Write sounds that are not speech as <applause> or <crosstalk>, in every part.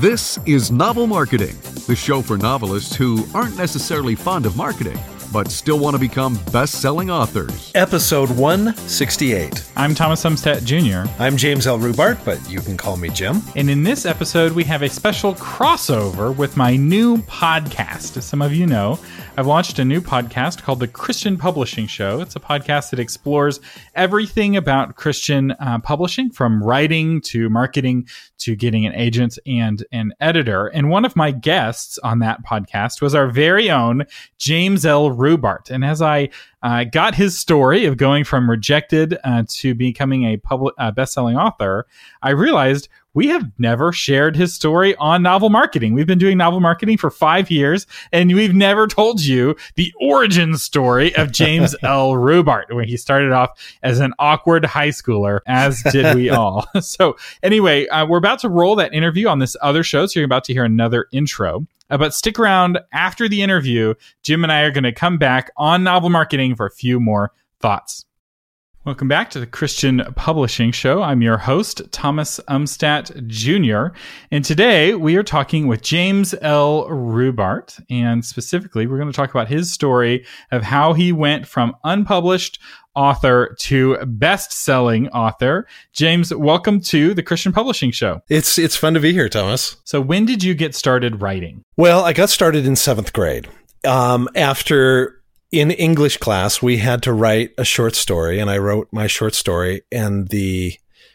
This is Novel Marketing, the show for novelists who aren't necessarily fond of marketing, but still want to become best selling authors. Episode 168. I'm Thomas Umstattd Jr. I'm James L. Rubart, but you can call me Jim. And in this episode, we have a special crossover with my new podcast. As some of you know, I've launched a new podcast called The Christian Publishing Show. It's a podcast that explores everything about Christian uh, publishing, from writing to marketing to getting an agent and an editor. And one of my guests on that podcast was our very own James L. Rubart. And as I uh, got his story of going from rejected uh, to becoming a public uh, best-selling author, I realized we have never shared his story on novel marketing. We've been doing novel marketing for five years, and we've never told you the origin story of James <laughs> L. Rubart, when he started off as an awkward high schooler, as did we <laughs> all. <laughs> so, anyway, uh, we're about to roll that interview on this other show, so you're about to hear another intro. Uh, but stick around after the interview. Jim and I are going to come back on novel marketing for a few more thoughts. Welcome back to the Christian Publishing Show. I'm your host, Thomas Umstattd Jr. And today we are talking with James L. Rubart. And specifically, we're going to talk about his story of how he went from unpublished author to best-selling author. James, welcome to the Christian Publishing Show. It's it's fun to be here, Thomas. So, when did you get started writing? Well, I got started in seventh grade. Um, after in English class, we had to write a short story, and I wrote my short story, and the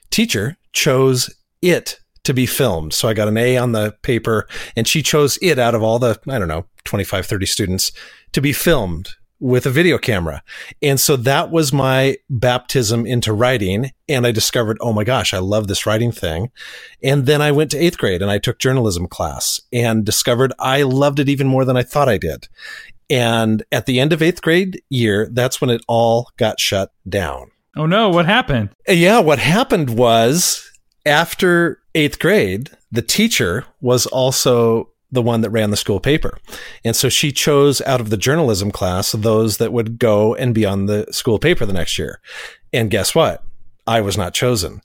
teacher chose it to be filmed. So I got an A on the paper, and she chose it out of all the, I don't know, 25, 30 students to be filmed with a video camera. And so that was my baptism into writing. And I discovered, oh my gosh, I love this writing thing. And then I went to eighth grade and I took journalism class and discovered I loved it even more than I thought I did. And at the end of eighth grade year, that's when it all got shut down. Oh no, what happened? Uh, yeah, what happened was after eighth grade, the teacher was also the one that ran the school paper. And so she chose out of the journalism class those that would go and be on the school paper the next year. And guess what? I was not chosen.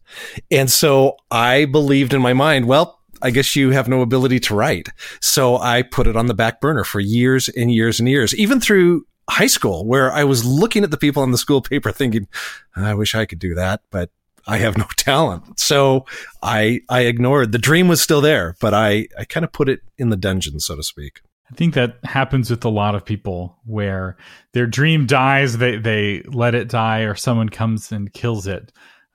And so I believed in my mind, well, I guess you have no ability to write. So I put it on the back burner for years and years and years, even through high school, where I was looking at the people on the school paper thinking, I wish I could do that, but I have no <laughs> talent. So I, I ignored the dream was still there, but I, I kind of put it in the dungeon, so to speak. I think that happens with a lot of people where their dream dies, they, they let it die, or someone comes and kills it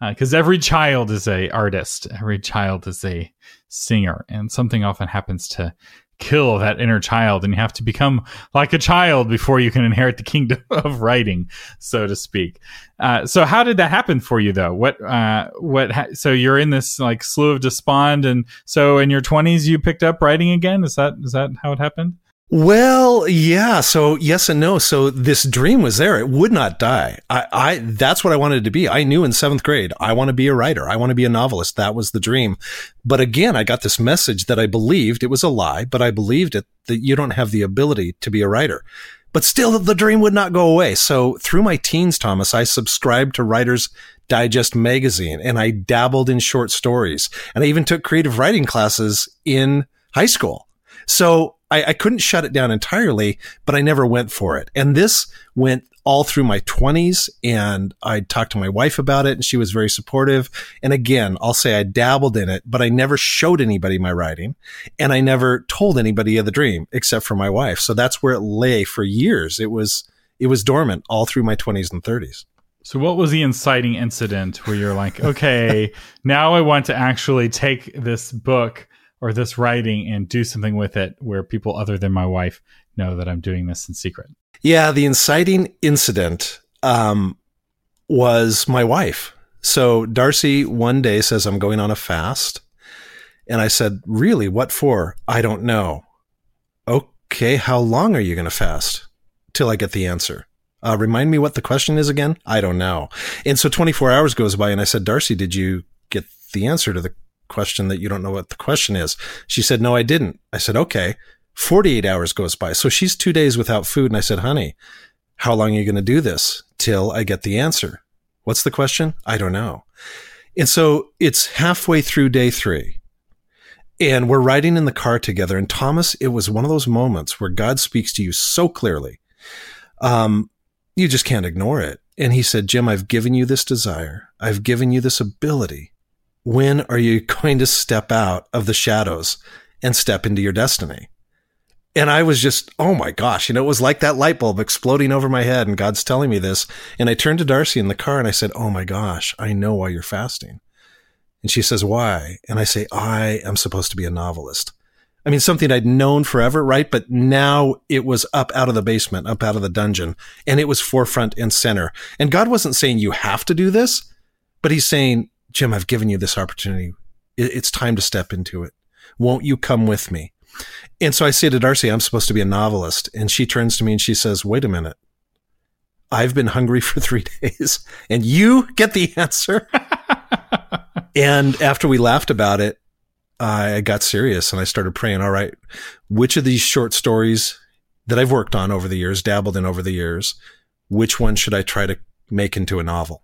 because uh, every child is a artist every child is a singer. And something often happens to kill that inner child and you have to become like a child before you can inherit the kingdom <laughs> of writing so to speak. Uh, so how did that happen for you though? What uh, what ha- so you're in this like slough of despond and so in your 20s you picked up writing again? Is that is that how it happened well, yeah. So yes and no. So this dream was there. It would not die. I, I, that's what I wanted to be. I knew in seventh grade, I want to be a writer. I want to be a novelist. That was the dream. But again, I got this message that I believed it was a lie, but I believed it that you don't have the ability to be a writer. But still, the dream would not go away. So through my teens, Thomas, I subscribed to Writers Digest magazine and I dabbled in short stories and I even took creative writing classes in high school. So I, I couldn't shut it down entirely, but I never went for it. And this went all through my 20s and I talked to my wife about it and she was very supportive. And again, I'll say I dabbled in it, but I never showed anybody my writing and I never told anybody of the dream except for my wife. So that's where it lay for years. It was, it was dormant all through my 20s and 30s. So what was the inciting incident where you're like, okay, <laughs> now I want to actually take this book or this writing and do something with it where people other than my wife know that I'm doing this in secret. Yeah, the inciting incident um, was my wife. So Darcy one day says, I'm going on a fast. And I said, Really? What for? I don't know. Okay, how long are you going to fast? Till I get the answer. Uh, remind me what the question is again? I don't know. And so 24 hours goes by, and I said, Darcy, did you get the answer to the question that you don't know what the question is. She said, no, I didn't. I said, okay. 48 hours goes by. So she's two days without food. And I said, honey, how long are you going to do this till I get the answer? What's the question? I don't know. And so it's halfway through day three. And we're riding in the car together. And Thomas, it was one of those moments where God speaks to you so clearly. Um, you just can't ignore it. And he said, Jim, I've given you this desire. I've given you this ability. When are you <laughs> going to step out of the shadows and step into your destiny? And I was just, oh my gosh, you know, it was like that light bulb exploding over my head and God's telling me this. And I turned to Darcy in the car and I said, oh my gosh, I know why you're fasting. And she says, why? And I say, I am supposed to be a novelist. I mean, something I'd known forever, right? But now it was up out of the basement, up out of the dungeon, and it was forefront and center. And God wasn't saying you have to do this, but he's saying, Jim, I've given you this opportunity. It's time to step into it. Won't you come with me? And so I say to Darcy, I'm supposed to be a novelist. And she turns to me and she says, wait a minute. I've been hungry <laughs> for three days and you get the answer. <laughs> and after we laughed about it, I got serious and I started praying, all right, which of these short stories that I've worked on over the years, dabbled in over the years, which one should I try to make into a novel?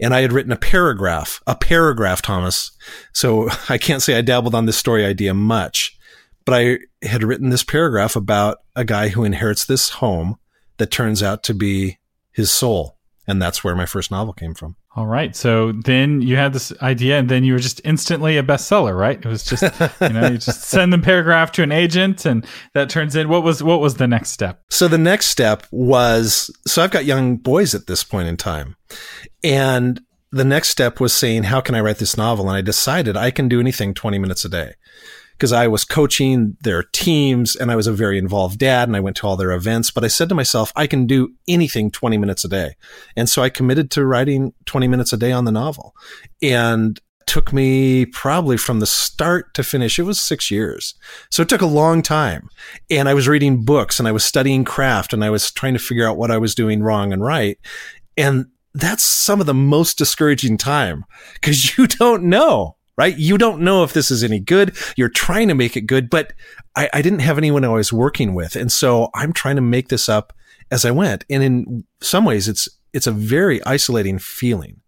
And I had written a paragraph, a paragraph, Thomas. So <laughs> I can't say I dabbled on this story idea much, but I had written this paragraph about a guy who inherits this home that turns out to be his soul. And that's where my first novel came from. All right. So then you had this idea and then you were just instantly a bestseller, right? It was just, you know, you just send the paragraph to an agent and that turns in what was what was the next step? So the next step was so I've got young boys at this point in time. And the next step was saying, how can I write this novel? And I decided I can do anything 20 minutes a day because I was coaching their teams and I was a very involved dad and I went to all their events. But I said to myself, I can do anything 20 minutes a day. And so I committed to writing 20 minutes a day on the novel. And took me probably from the start to finish. It was six years. So it took a long time. And I was reading books and I was studying craft and I was trying to figure out what I was doing wrong and right. And that's some of the most discouraging time because <laughs> you don't know right? You don't know if this is any good. You're trying to make it good, but I, I, didn't have anyone I was working with. And so I'm trying to make this up as I went. And in some ways, it's, it's a very isolating feeling.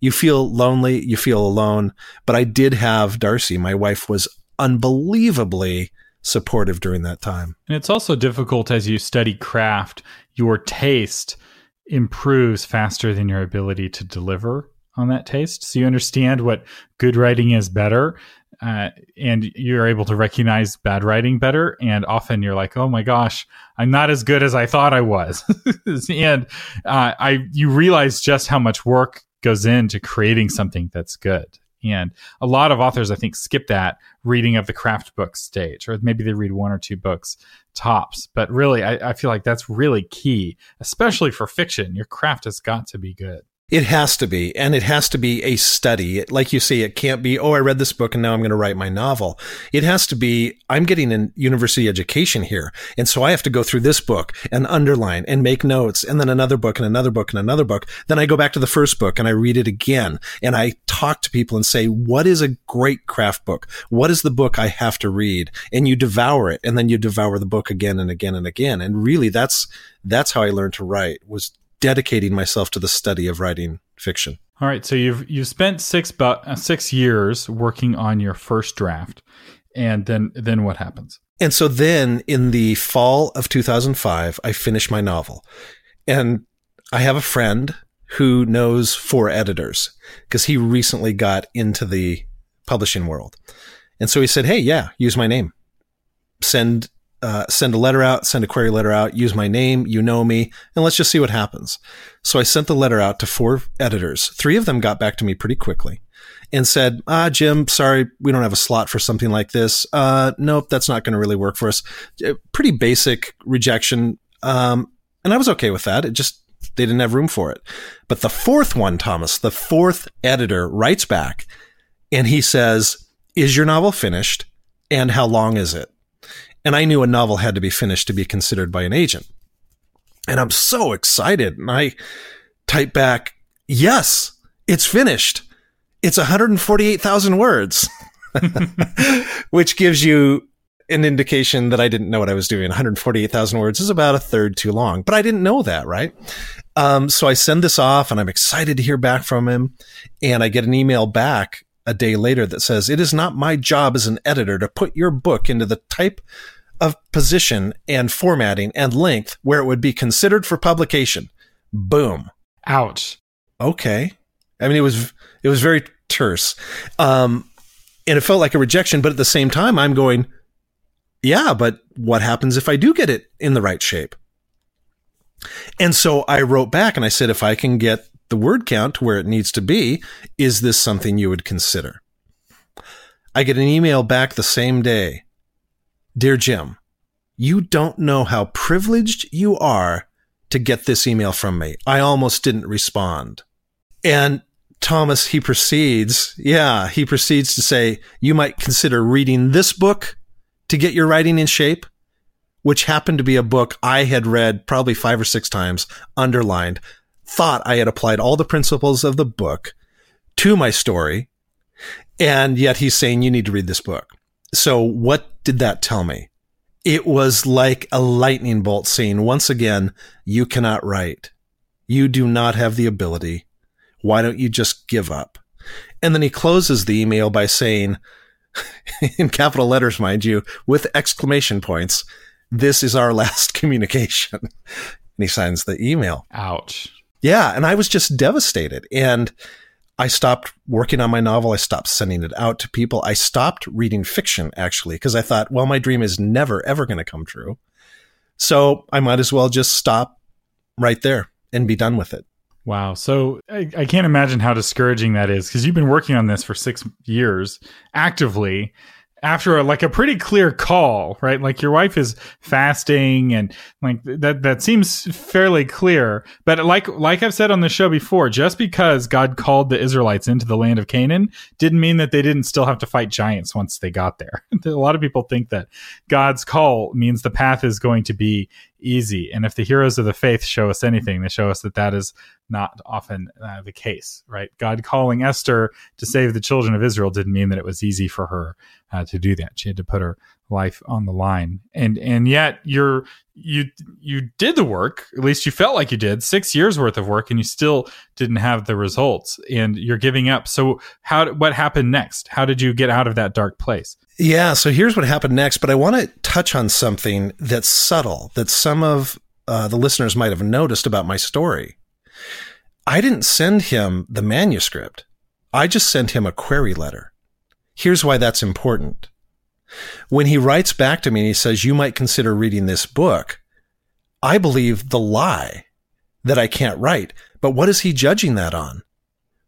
You feel lonely, you feel alone, but I did have Darcy. My wife was unbelievably supportive during that time. And it's also difficult as you study craft, your taste improves faster than your ability to deliver on that taste. So you understand what good writing is better. Uh, and you're able to recognize bad writing better. And often you're like, oh my gosh, I'm not as good as I thought I was. <laughs> and uh, I you realize just how much work goes into creating something that's good. And a lot of authors, I think, skip that reading of the craft book stage, or maybe they read one or two books tops. But really, I, I feel like that's really key, especially for fiction. Your craft has got to be good. It has to be, and it has to be a study. Like you say, it can't be, oh, I read this book and now I'm going to write my novel. It has to be, I'm getting a university education here. And so I have to go through this book and underline and make notes and then another book and another book and another book. Then I go back to the first book and I read it again and I talk to people and say, what is a great craft book? What is the book I have to read? And you devour it and then you devour the book again and again and again. And really that's, that's how I learned to write was dedicating myself to the study of writing fiction. All right, so you've you've spent six but uh, six years working on your first draft, and then then what happens? And so then, in the fall of 2005, I finished my novel, and I have a friend who knows four editors because he recently got into the publishing world, and so he said, "Hey, yeah, use my name, send uh, send a letter out, send a query letter out, use my name, you know me, and let's just see what happens. So I sent the letter out to four editors. Three of them got back to me pretty quickly and said, ah, Jim, sorry, we don't have a slot for something like this. Uh, nope, that's not going to really work for us. Uh, pretty basic rejection. Um, and I was okay with that. It just, they didn't have room for it. But the fourth one, Thomas, the fourth editor writes back and he says, is your novel finished? And how long is it? And I knew a novel had to be finished to be considered by an agent. And I'm so excited. And I type back, yes, it's finished. It's 148,000 words, <laughs> which gives you an indication that I didn't know what I was doing. 148,000 words is about a third too long, but I didn't know that, right? Um, so I send this off and I'm excited to hear back from him. And I get an email back a day later that says, It is not my job as an editor to put your book into the type of position and formatting and length where it would be considered for publication. Boom. Ouch. Okay. I mean, it was it was very terse, um, and it felt like a rejection. But at the same time, I'm going, yeah. But what happens if I do get it in the right shape? And so I wrote back and I said, if I can get the word count to where it needs to be, is this something you would consider? I get an email back the same day. Dear Jim, you don't know how privileged you are to get this email from me. I almost didn't respond. And Thomas, he proceeds, yeah, he proceeds to say, you might consider reading this book to get your writing in shape, which happened to be a book I had read probably five or six times, underlined, thought I had applied all the principles of the book to my story. And yet he's saying, you need to read this book. So what did that tell me? It was like a lightning bolt saying, once again, you cannot write. You do not have the ability. Why don't you just give up? And then he closes the email by saying, <laughs> in capital letters, mind you, with exclamation points, this is our <laughs> last communication. and he signs the email. Ouch. Yeah. And I was just devastated. And I stopped working on my novel. I stopped sending it out to people. I stopped reading fiction actually, because I thought, well, my dream is never, ever going to come true. So I might as well just stop right there and be done with it. Wow. So I, I can't imagine how discouraging that is because you've been working on this for six years actively after a, like a pretty clear call, right? Like your wife is fasting and like that, that seems fairly clear. But like, like I've said on the show before, just because God called the Israelites into the land of Canaan didn't mean that they didn't still have to fight giants once they got there. <laughs> a lot of people think that God's call means the path is going to be easy. And if the heroes of the faith show us anything, they show us that that is not often uh, the case, right? God calling Esther to save the children of Israel didn't mean that it was easy for her uh, to do that. She had to put her life on the line, and and yet you're you you did the work. At least you felt like you did six years worth of work, and you still didn't have the results, and you're giving up. So how what happened next? How did you get out of that dark place? Yeah, so here's what happened next, but I want to touch on something that's subtle that some of uh, the listeners might have noticed about my story. I didn't send him the manuscript. I just sent him a query letter. Here's why that's important. When he writes back to me and he says, You might consider reading this book, I believe the lie that I can't write. But what is he judging that on?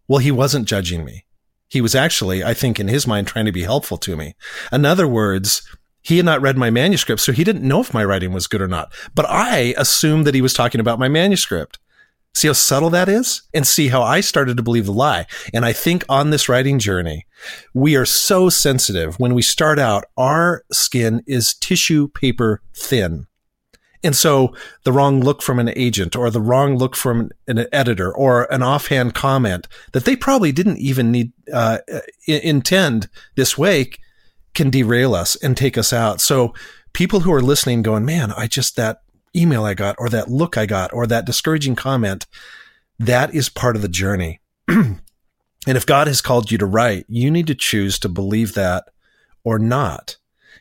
Well, he wasn't judging me. He was actually, I think, in his mind, trying to be helpful to me. In other words, he had not read my manuscript, so he didn't know if my writing was good or not. But I assumed that he was talking about my manuscript. See how subtle that is? And see how I started to believe the lie. And I think on this writing journey, we are so sensitive. When we start out, our skin is tissue paper thin. And so the wrong look from an agent or the wrong look from an editor or an offhand comment that they probably didn't even need, uh, intend this way can derail us and take us out. So people who are listening going, man, I just, that email I got or that look I got or that discouraging comment, that is part of the journey. <clears throat> and if God has called you to write, you need to choose to believe that or not.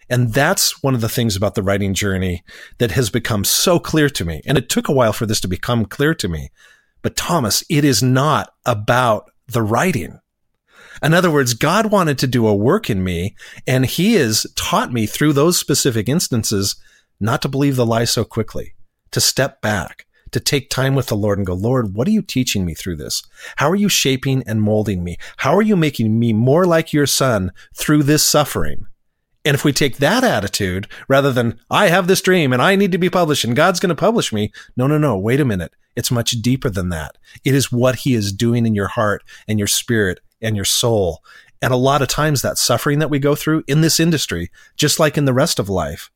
And that's one of the things about the writing journey that has become so clear to me. And it took a while for this to become clear to me. But Thomas, it is not about the writing. In other words, God wanted to do a work in me and he has taught me through those specific instances not to believe the lie so quickly, to step back, to take time with the Lord and go, Lord, what are you teaching me through this? How are you shaping and molding me? How are you making me more like your son through this suffering? And if we take that attitude rather than I have this dream and I need to be published and God's going to publish me. No, no, no. Wait a minute. It's much deeper than that. It is what he is doing in your heart and your spirit and your soul. And a lot of times that suffering that we go through in this industry, just like in the rest of life,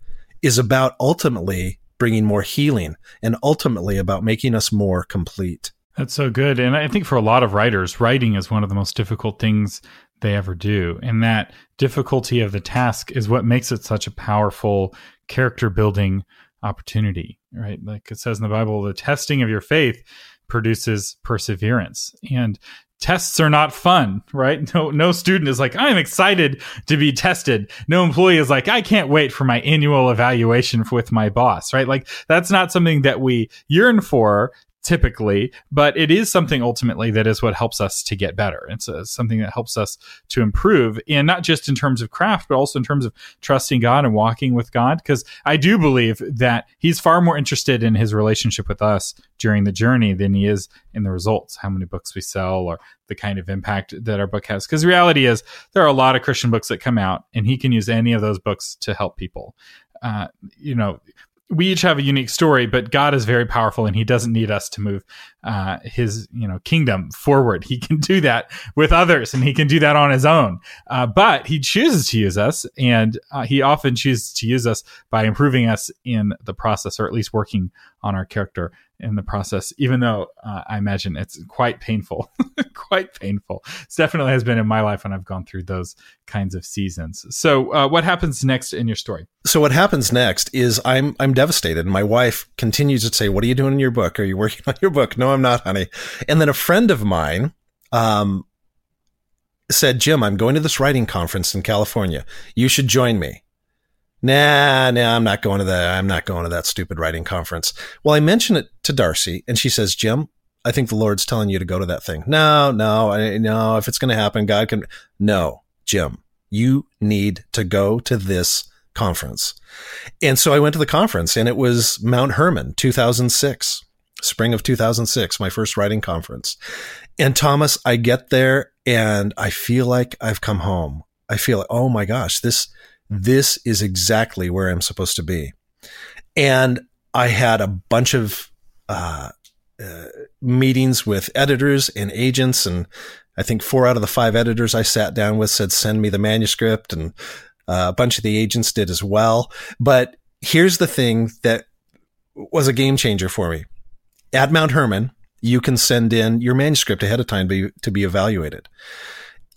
is about ultimately bringing more healing and ultimately about making us more complete. That's so good. And I think for a lot of writers, writing is one of the most difficult things they ever do. And that difficulty of the task is what makes it such a powerful character building opportunity, right? Like it says in the Bible, the testing of your faith produces perseverance. And tests are not fun, right? <laughs> No, no student is like, I'm excited to be tested. No employee is like, I can't wait for my annual evaluation with my boss, right? Like that's not something that we yearn for typically, but it is something ultimately that is what helps us to get better. It's uh, something that helps us to improve, and not just in terms of craft, but also in terms of trusting God and walking with God. Because I do believe that He's far more interested in His relationship with us during the journey than He is in the results, how many books we sell, or the kind of impact that our book has. Because the reality is, there are a lot of Christian books that come out, and He can use any of those books to help people. Uh, you know, we each have a unique story, but God is very powerful, and He doesn't need us to move uh, His you know kingdom forward. He can do that with others, and He can do that on His own. Uh, but He chooses to use us, and uh, He often chooses to use us by improving us in the process, or at least working on our character in the process, even though uh, I imagine it's quite painful, <laughs> quite painful. It definitely has been in my life when I've gone through those kinds of seasons. So, uh, what happens next in your story? So, what happens next is I'm I'm devastated. And my wife continues to say, "What are you doing in your book? Are you working <laughs> on your book?" No, I'm not, honey. And then a friend of mine um, said, "Jim, I'm going to this writing conference in California. You should join me." nah, nah, I'm not going to that. I'm not going to that stupid writing conference. Well, I mention it to Darcy and she says, Jim, I think the Lord's telling you to go to that thing. No, no, I, no. If it's going to happen, God can. No, Jim, you need to go to this conference. And so I went to the conference and it was Mount Hermon, 2006, spring of 2006, my first writing conference. And Thomas, I get there and I feel like I've come home. I feel like, oh my gosh, this, this is exactly where I'm supposed to be. And I had a bunch of uh, uh, meetings with editors and agents, and I think four out of the five editors I sat down with said, "Send me the manuscript," and uh, a bunch of the agents did as well. But here's the thing that was a game changer for me: at Mount Hermon, you can send in your manuscript ahead of time to be, to be evaluated.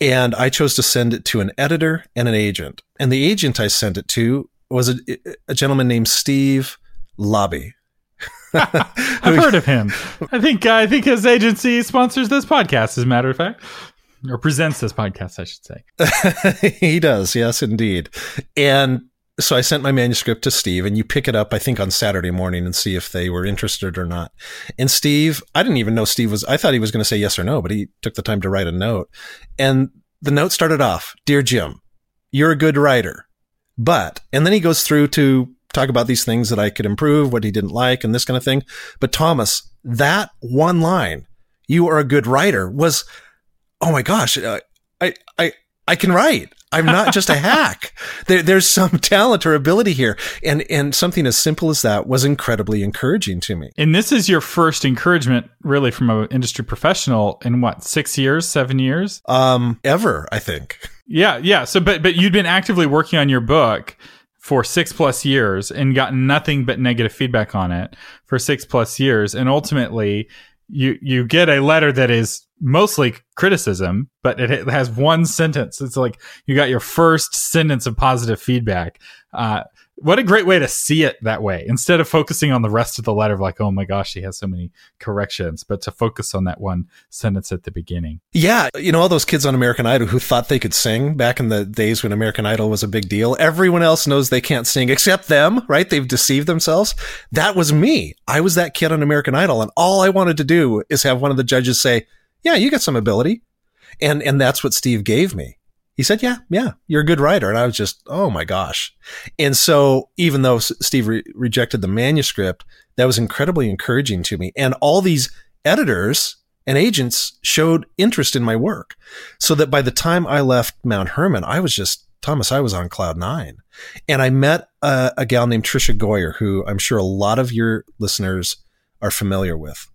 And I chose to send it to an editor and an agent. And the agent I sent it to was a, a gentleman named Steve Laube. <laughs> <laughs> I've heard of him. I think I think his agency sponsors this podcast, as a matter of fact, or presents this podcast, I should say. <laughs> he does, yes, indeed. And so I sent my manuscript to Steve, and you pick it up, I think, on Saturday morning and see if they were interested or not. And Steve, I didn't even know Steve was, I thought he was going to say yes or no, but he took the time to write a note. And the note started off Dear Jim, you're a good writer, but, and then he goes through to talk about these things that I could improve, what he didn't like, and this kind of thing. But Thomas, that one line, you are a good writer, was, oh my gosh, uh, I, I, I can write. I'm not just a <laughs> hack. There, there's some <laughs> talent or ability here. And, and something as simple as that was incredibly encouraging to me. And this is your first encouragement really from an industry professional in what, six years, seven years? Um, ever, I think. Yeah. Yeah. So, but, but you'd been actively working on your book for six plus years and gotten nothing but negative feedback on it for six plus years. And ultimately you, you get a letter that is mostly criticism, but it, has one sentence. It's like you got your first sentence of positive feedback. Uh, what a great way to see it that way. Instead of focusing on the rest of the letter of like oh my gosh he has so many corrections but to focus on that one sentence at the beginning. Yeah you know all those kids on american idol who thought they could sing back in the days when american idol was a big deal everyone else knows they can't sing except them right? They've deceived themselves. That was me. I was that kid on american idol and all i wanted to do is have one of the judges say yeah, you got some ability. And, and that's what Steve gave me. He said, yeah, yeah, you're a good writer. And I was just, oh my gosh. And so even though Steve re- rejected the manuscript, that was incredibly encouraging to me. And all these editors and agents showed interest in my work so that by the time I left Mount Hermon, I was just, Thomas, I was on cloud nine. And I met a, a gal named Tricia Goyer, who I'm sure a lot of your listeners are familiar with.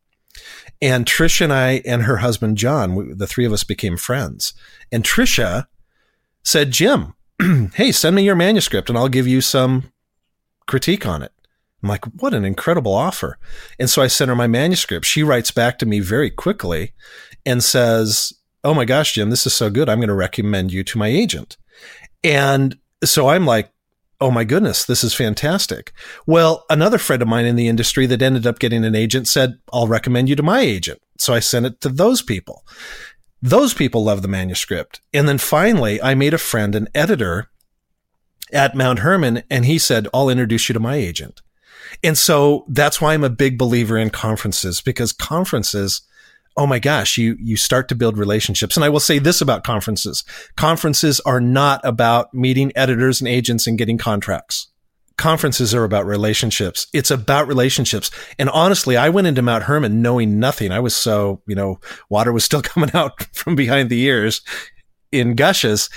And Tricia and I and her husband John, we, the three of us became friends. And Tricia said, "Jim, <clears throat> hey, send me your manuscript and I'll give you some critique on it." I'm like, "What an incredible offer!" And so I sent her my manuscript. She writes back to me very quickly and says, "Oh my gosh, Jim, this is so good. I'm going to recommend you to my agent." And so I'm like, oh my goodness, this is fantastic. Well, another friend of mine in the industry that ended up getting an agent said, I'll recommend you to my agent. So I sent it to those people. Those people love the manuscript. And then finally, I made a friend, an editor at Mount Hermon, and he said, I'll introduce you to my agent. And so that's why I'm a big believer in conferences because conferences, oh my gosh, you, you start to build relationships. And I will say this about conferences. Conferences are not about meeting editors and agents and getting contracts. Conferences are about relationships. It's about relationships. And honestly, I went into Mount Hermon knowing nothing. I was so, you know, water was still <laughs> coming out from behind the ears in gushes.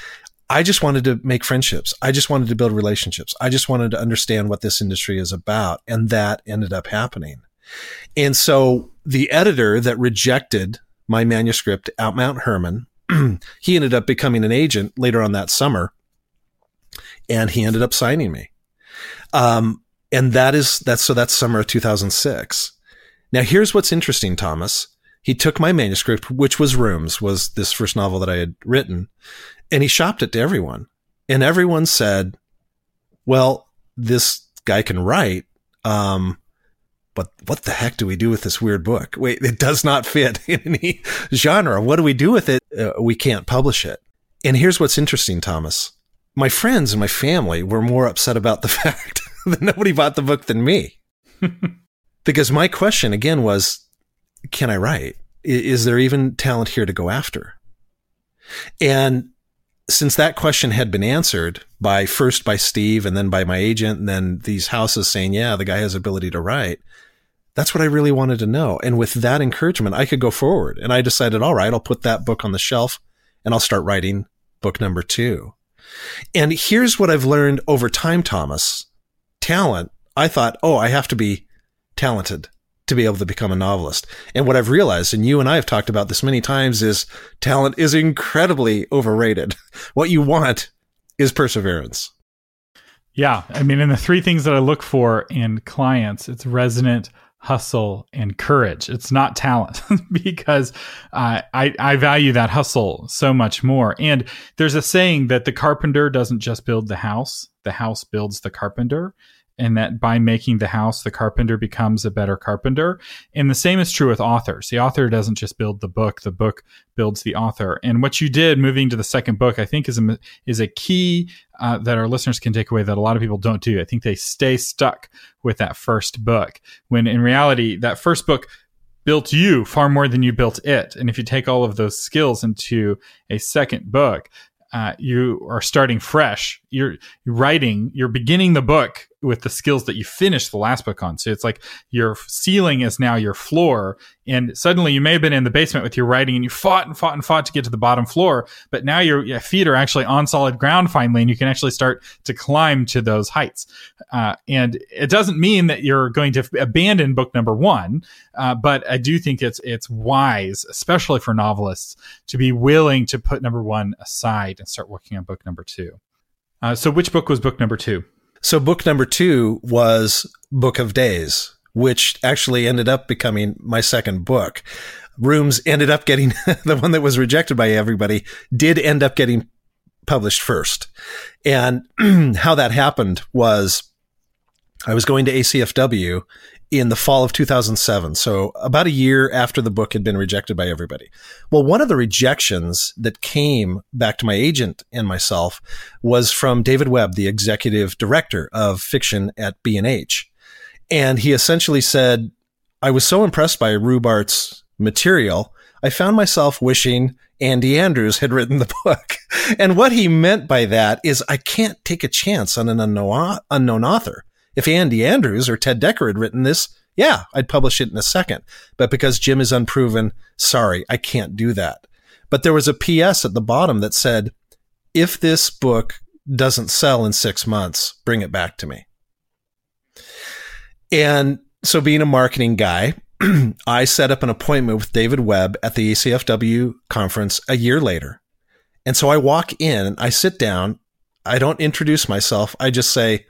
I just wanted to make friendships. I just wanted to build relationships. I just wanted to understand what this industry is about. And that ended up happening. And so the editor that rejected my manuscript at Mount Hermon, <clears throat> he ended up becoming an agent later on that summer. And he ended up signing me. Um, and that is, that's, so that's summer of 2006. Now here's what's interesting, Thomas. He took my manuscript, which was Rooms, was this first novel that I had written and he shopped it to everyone. And everyone said, well, this guy can write. Um, but what the heck do we do with this weird book? Wait, it does not fit <laughs> in any genre. What do we do with it? Uh, we can't publish it. And here's what's interesting, Thomas. My friends and my family were more upset about the <laughs> fact that nobody bought the book than me. <laughs> because my question again was, can I write? Is there even talent here to go after? And since that question had been answered by first by Steve and then by my agent and then these houses saying, yeah, the guy has ability to write. That's what I really wanted to know. And with that encouragement, I could go forward. And I decided, all right, I'll put that book on the shelf and I'll start writing book number two. And here's what I've learned over time, Thomas. Talent. I thought, oh, I have to be talented to be able to become a novelist. And what I've realized, and you and I have talked about this many times, is talent is incredibly overrated. <laughs> What you want is perseverance. Yeah. I mean, in the three things that I look for in clients, it's resonant, hustle, and courage. It's not talent <laughs> because uh, I, I value that hustle so much more. And there's a saying that the carpenter doesn't just build the house, the house builds the carpenter and that by making the house, the carpenter becomes a better carpenter. And the same is true with authors. The author doesn't just build the book; the book builds the author. And what you did, moving to the second book, I think is a is a key uh, that our listeners can take away that a lot of people don't do. I think they stay stuck with that first book when in reality, that first book built you far more than you built it. And if you take all of those skills into a second book, uh, you are starting fresh. You're writing, you're beginning the book with the skills that you finished the last book on. So it's like your ceiling is now your floor. And suddenly you may have been in the basement with your writing and you fought and fought and fought to get to the bottom floor. But now your, feet are actually on solid ground finally, and you can actually start to climb to those heights. Uh, and it doesn't mean that you're going to abandon book number one. Uh, but I do think it's, it's wise, especially for novelists, to be willing to put number one aside and start working on book number two. Uh, so which book was book number two? So book number two was Book of Days, which actually ended up becoming my second book. Rooms ended up getting <laughs> the one that was rejected by everybody did end up getting published first. And <clears throat> how that happened was I was going to ACFW in the fall of 2007. So about a year after the book had been rejected by everybody. Well, one of the rejections that came back to my agent and myself was from David Webb, the executive director of fiction at B&H. And he essentially said, I was so impressed by Rubart's material. I found myself wishing Andy Andrews had written the <laughs> book. And what he meant by that is I can't take a chance on an unknown, unknown author. If Andy Andrews or Ted Dekker had written this, yeah, I'd publish it in a second. But because Jim is unproven, sorry, I can't do that. But there was a PS at the bottom that said, if this book doesn't sell in six months, bring it back to me. And so being a marketing guy, <clears throat> I set up an appointment with David Webb at the ACFW conference a year later. And so I walk in, I sit down, I don't introduce myself. I just say,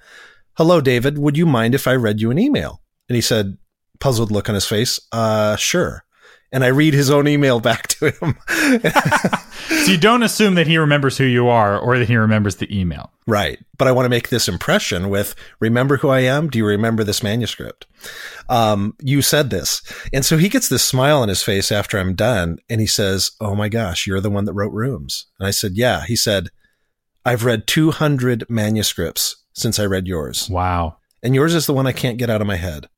Hello, David. Would you mind if I read you an email? And he said, puzzled look on his face, uh, sure. and I read his own email <laughs> back to him. <laughs> so you don't assume that he remembers who you are or that he remembers the email. Right. But I want to make this impression with remember who I am? Do you remember this manuscript? Um, you said this. And so he gets this smile on his face after I'm done and he says, Oh my gosh, you're the one that wrote Rooms. And I said, Yeah. He said, I've read 200 manuscripts since I read yours. Wow. And yours is the one I can't get out of my head.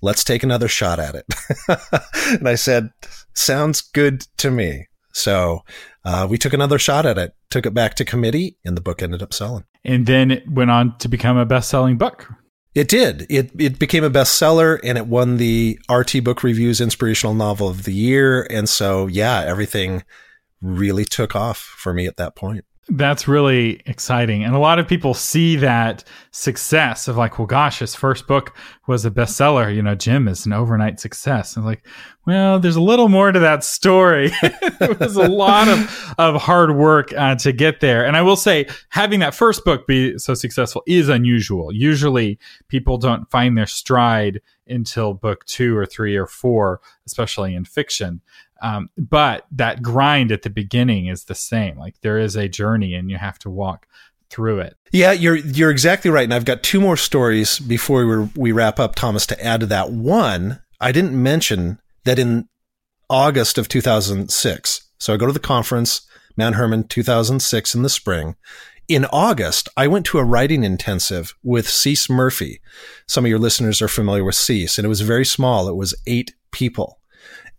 Let's take another shot at it. <laughs> and I said, Sounds good to me. So uh, we took another shot at it, took it back to committee, and the book ended up selling. And then it went on to become a best selling book. It did. It it became a bestseller and it won the RT Book Reviews Inspirational Novel of the Year. And so, yeah, everything really took off for me at that point. That's really exciting. And a lot of people see that success of like, well, gosh, his first book was a bestseller. You know, Jim is an overnight success. And like, well, there's a little more to that story. <laughs> it was a lot of, of hard work uh, to get there. And I will say, having that first book be so successful is unusual. Usually people don't find their stride until book two or three or four, especially in fiction. Um, but that grind at the beginning is the same. Like there is a journey and you have to walk through it. Yeah, you're you're exactly right. And I've got two more stories before we we wrap up, Thomas, to add to that. One, I didn't mention that in August of 2006. So I go to the conference, Mount Hermon 2006 in the spring. In August, I went to a writing intensive with Cec Murphey. Some of your listeners are familiar with Cec, and it was very small. It was eight people.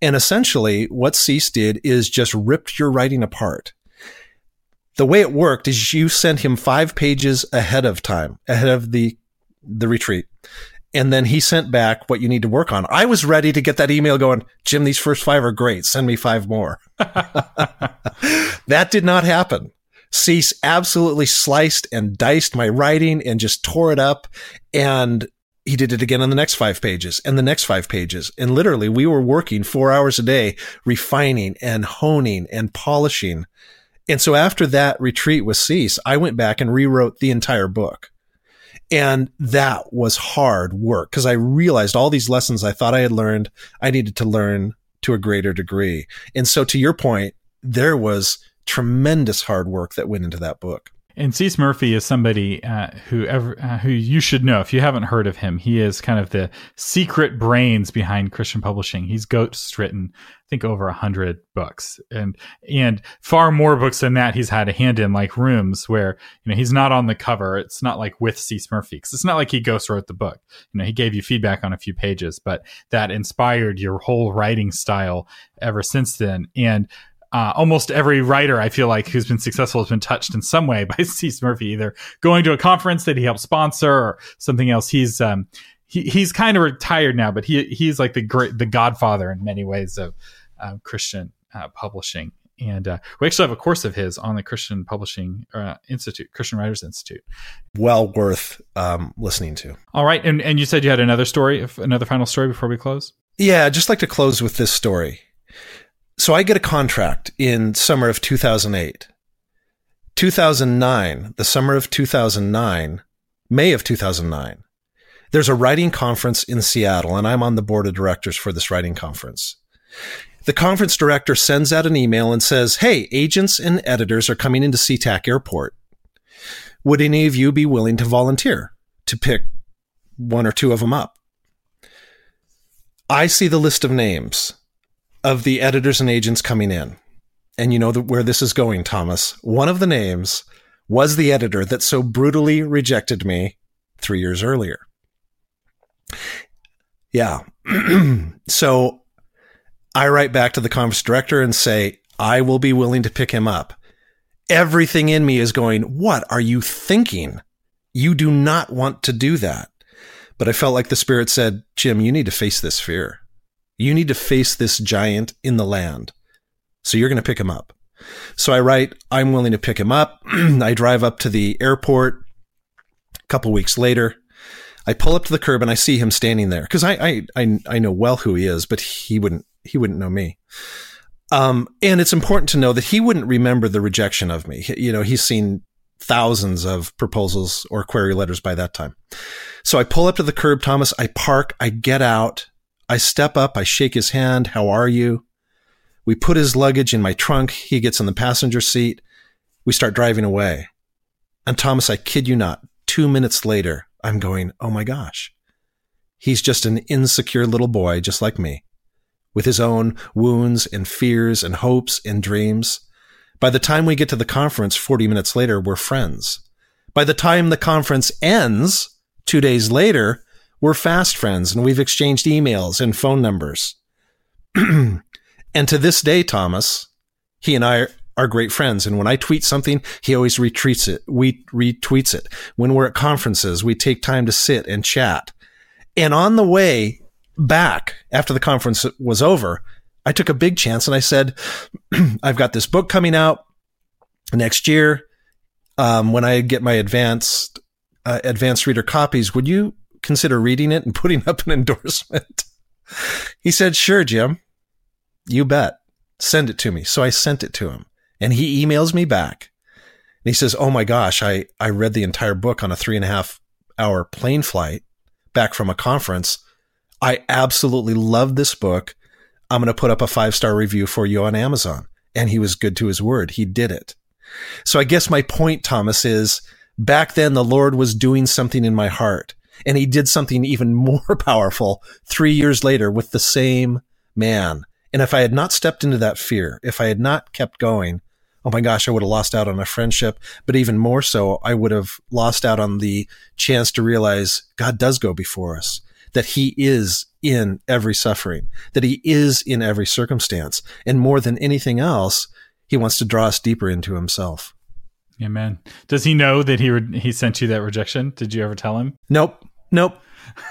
And essentially, what Cec did is just ripped your writing apart. The way it worked is you sent him five pages ahead of time, ahead of the the retreat. And then he sent back what you need to work on. I was ready to get that email going, Jim, these first five are great. Send me five more. <laughs> that did not happen. Cec absolutely sliced and diced my writing and just tore it up. And he did it again on the next five pages and the next five pages. And literally we were working four hours a day, refining and honing and polishing. And so after that retreat with Cec, I went back and rewrote the entire book. And that was hard work because I realized all these lessons I thought I had learned, I needed to learn to a greater degree. And so to your point, there was tremendous hard work that went into that book. And Cec Murphey is somebody uh, who ever, uh, who you should know if you haven't heard of him. He is kind of the secret brains behind Christian publishing. He's ghost written, I think, over a hundred books, and and far more books than that. He's had a hand in, like Rooms, where you know he's not on the cover. It's not like with Cec Murphey, because it's not like he ghost wrote the book. You know, he gave you feedback on a few pages, but that inspired your whole writing style ever since then. And uh, almost every writer I feel like who's been successful has been touched in some way <laughs> by Cec Murphey, either going to a conference that he helped sponsor or something else. He's um, he, he's kind of retired now, but he he's like the great the godfather in many ways of uh, Christian uh, publishing. And uh, we actually have a course of his on the Christian Publishing uh, Institute, Christian Writers Institute. Well worth um, listening to. All right, and and you said you had another story, another final story before we close. Yeah, I'd just like to close with this story. So I get a contract in summer of 2008. 2009, the summer of 2009, May of 2009. There's a writing conference in Seattle and I'm on the board of directors for this writing conference. The conference director sends out an email and says, Hey, agents and editors are coming into SeaTac Airport. Would any of you be willing to volunteer to pick one or two of them up? I see the list of names of the editors and agents coming in. And you know the, where this is going, Thomas. One of the names was the editor that so brutally rejected me three years earlier. Yeah. <clears throat> so I write back to the conference director and say, I will be willing to pick him up. Everything in me is going, What are you thinking? You do not want to do that. But I felt like the spirit said, Jim, you need to face this fear. You need to face this giant in the land. So you're going to pick him up. So I write, I'm willing to pick him up. <clears throat> I drive up to the airport. A couple weeks later, I pull up to the curb and I see him standing there because I, I, I I know well who he is, but he wouldn't he wouldn't know me. Um, and it's important to know that he wouldn't remember the rejection of me. You know, he's seen thousands of proposals or query letters by that time. So I pull up to the curb, Thomas. I park. I get out. I step up, I shake his hand. How are you? We put his luggage in my trunk. He gets in the passenger seat. We start driving away. And Thomas, I kid you not, two minutes later, I'm going, oh my gosh. He's just an insecure little boy, just like me, with his own wounds and fears and hopes and dreams. By the time we get to the conference 40 minutes later, we're friends. By the time the conference ends, two days later, we're fast friends and we've exchanged emails and phone numbers. <clears throat> and to this day, Thomas, he and I are great friends. And when I tweet something, he always retweets it. We retweets it. When we're at conferences, we take time to sit and chat. And on the way back after the conference was over, I took a big chance and I said, <clears throat> I've got this book coming out next year. Um, when I get my advanced, uh, advanced reader copies, would you consider reading it and <laughs> putting up an endorsement? he said, sure, Jim, you bet. Send it to me. So I sent it to him. And he emails me back and he says, Oh my gosh, I, I read the entire book on a three and a half hour plane flight back from a conference. I absolutely love this book. I'm going to put up a five star review for you on Amazon. And he was good to his word. He did it. So I guess my point, Thomas, is back then the Lord was doing something in my heart and he did something even <laughs> more powerful three years later with the same man. And if I had not stepped into that fear, if I had not kept going, oh my gosh, I would have lost out on a friendship. But even more so, I would have lost out on the chance to realize God does go before us, that he is in every suffering, that he is in every circumstance. And more than anything else, he wants to draw us deeper into himself. Amen. Does he know that he re- he sent you that rejection? Did you ever tell him? Nope. Nope.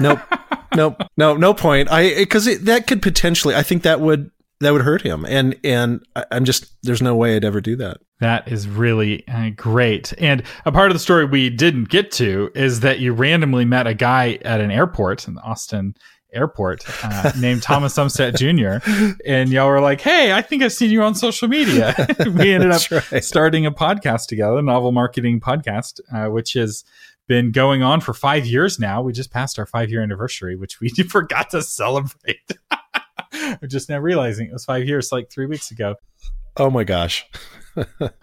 Nope. <laughs> nope. No, no point. I, because that could potentially, I think that would, that would hurt him. And, and I'm just, there's no way I'd ever do that. That is really uh, great. And a part of the story we didn't get to is that you randomly met a guy at an airport in Austin airport uh, named Thomas Umstattd Jr. And y'all were like, hey, I think I've seen you on social media. <laughs> we ended up right. starting a podcast together, Novel Marketing Podcast, uh, which has been going on for five years now. We just passed our five year anniversary, which we <laughs> forgot to celebrate. <laughs> I'm just now realizing it was five years, like three weeks ago. Oh my gosh.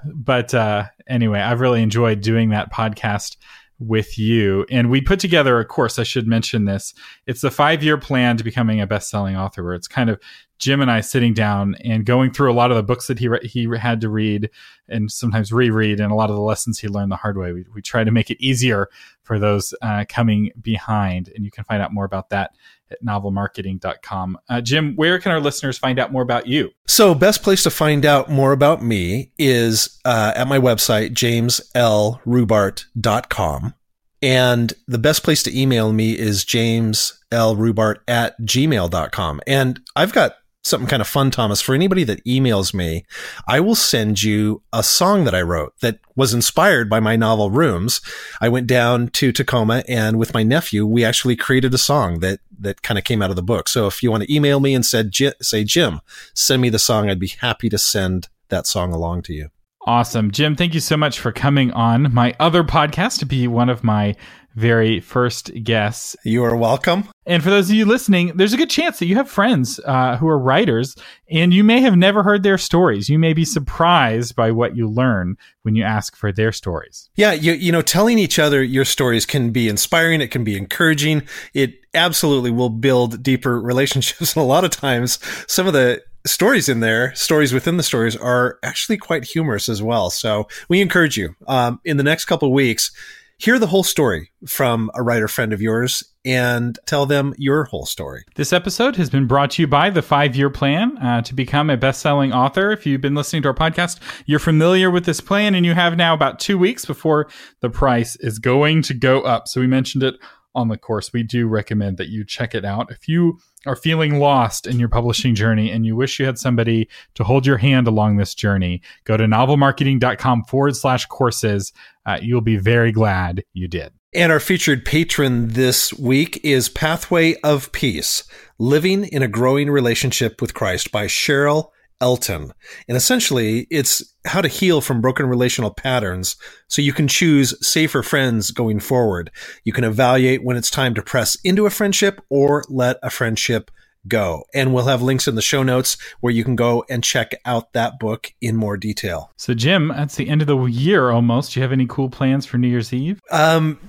but uh, anyway, I've really enjoyed doing that podcast with you. And we put together a course. I should mention this. It's the five year plan to becoming a best selling author, where it's kind of Jim and I sitting down and going through a lot of the books that he re- he had to read and sometimes reread, and a lot of the lessons he learned the hard way. We, we try to make it easier for those uh, coming behind, and you can find out more about that at novelmarketing.com. Uh, Jim, where can our listeners find out more about you? So, best place to find out more about me is uh, at my website, jameslrubart.com. And the best place to email me is jameslrubart at gmail.com. And I've got something kind of fun, Thomas. For anybody that emails me, I will send you a song that I wrote that was inspired by my novel Rooms. I went down to Tacoma and with my nephew, we actually created a song that, that kind of came out of the book. So if you want to email me and said, say, Jim, send me the song, I'd be happy to send that song along to you. Awesome. Jim, thank you so much for coming on my other podcast to be one of my very first guests. You are welcome. And for those of you listening, there's a good chance that you have friends uh, who are writers and you may have never heard their stories. You may be surprised by what you learn when you ask for their stories. Yeah, you, you know, telling each other your stories can be inspiring, it can be encouraging. It absolutely will build deeper <laughs> relationships. And a lot of times, some of the stories in there, stories within the stories are actually quite humorous as well. So we encourage you um, in the next couple weeks hear the whole story from a writer friend of yours and tell them your whole story. This episode has been brought to you by the Five Year Plan uh, to become a best selling author. If you've been listening to our podcast, you're familiar with this plan and you have now about two weeks before the price is going to go up. So we mentioned it on the course. We do recommend that you check it out. If you are feeling lost in your publishing journey and you wish you had somebody to hold your hand along this journey, go to novelmarketing.com forward slash courses. Uh, you'll be very glad you did. And our featured patron this week is Pathway of Peace Living in a Growing Relationship with Christ by Cheryl Elton. And essentially, it's how to heal from broken relational patterns so you can choose safer friends going forward. You can evaluate when it's time to press into a friendship or let a friendship go. And we'll have links in the show notes where you can go and check out that book in more detail. So, Jim, that's the end of the year almost. Do you have any cool plans for New Year's Eve? Um,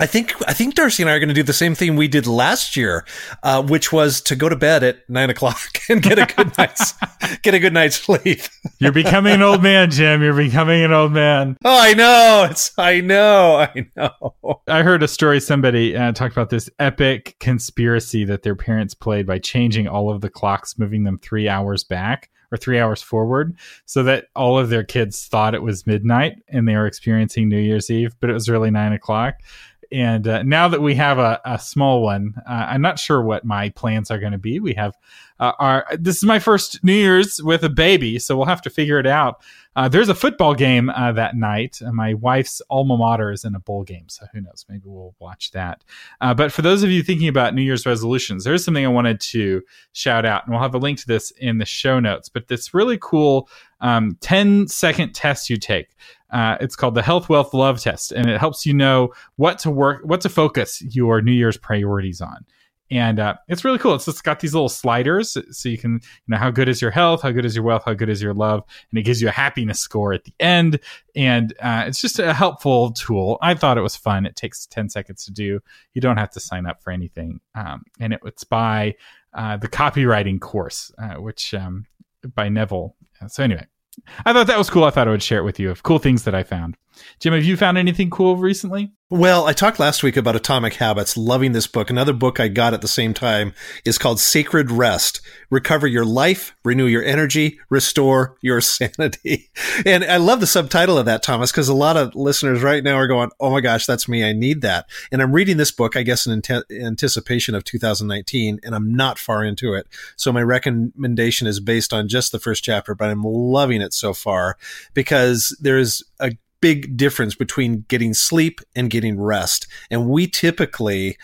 I think I think Darcy and I are going to do the same thing we did last year, uh, which was to go to bed at nine o'clock <laughs> and get a good night's <laughs> get a good night's sleep. You're becoming an old man, Jim. You're becoming an old man. Oh, I know. It's I know. I know. <laughs> I heard a story. Somebody uh, talked about this epic conspiracy that their parents played by changing all of the clocks, moving them three hours back or three hours forward so that all of their kids thought it was midnight and they were experiencing New Year's Eve, but it was really nine o'clock. And uh, now that we have a, a small one, uh, I'm not sure what my plans are going to be. We have uh, our this is my first New Year's with a baby, so we'll have to figure it out. Uh, there's a football game uh, that night. my wife's alma mater is in a bowl game, so who knows? Maybe we'll watch that. Uh, but for those of you thinking about New Year's resolutions, there's something I wanted to shout out, and we'll have a link to this in the show notes. But this really cool um, 10 second test you take. Uh, it's called the Health, Wealth, Love Test, and it helps you know what to work, what to focus your New Year's priorities on. And uh, it's really cool. It's just got these little sliders, so you can, you know, how good is your health, how good is your wealth, how good is your love, and it gives you a happiness score at the end. And uh, it's just a helpful tool. I thought it was fun. It takes ten seconds to do. You don't have to sign up for anything, um, and it, it's by uh, the copywriting course, uh, which um, by Neville. So anyway, I thought that was cool. I thought I would share it with you of cool things that I found. Jim, have you found anything cool recently? Well, I talked last week about Atomic Habits, loving this book. Another book I got at the same time is called Sacred Rest Recover Your Life, Renew Your Energy, Restore Your <laughs> Sanity. And I love the subtitle of that, Thomas, because a lot of listeners right now are going, Oh my gosh, that's me. I need that. And I'm reading this book, I guess, in anticipation of 2019, and I'm not far into it. So my recommendation is based on just the first chapter, but I'm loving it so far because there's a big difference between getting sleep and getting rest. And we typically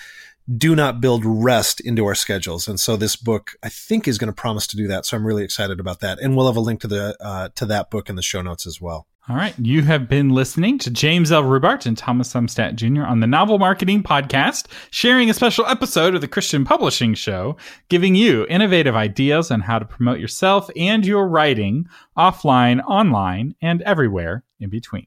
do not build rest into our schedules. And so this book, I think, is going to promise to do that. So I'm really excited about that. And we'll have a link to the uh, to that book in the show notes as well. All right. You have been listening to James L. Rubart and Thomas Umstattd Jr. on the Novel Marketing Podcast, sharing a special episode of the Christian Publishing Show, giving you innovative ideas on how to promote yourself and your writing offline, online, and everywhere in between.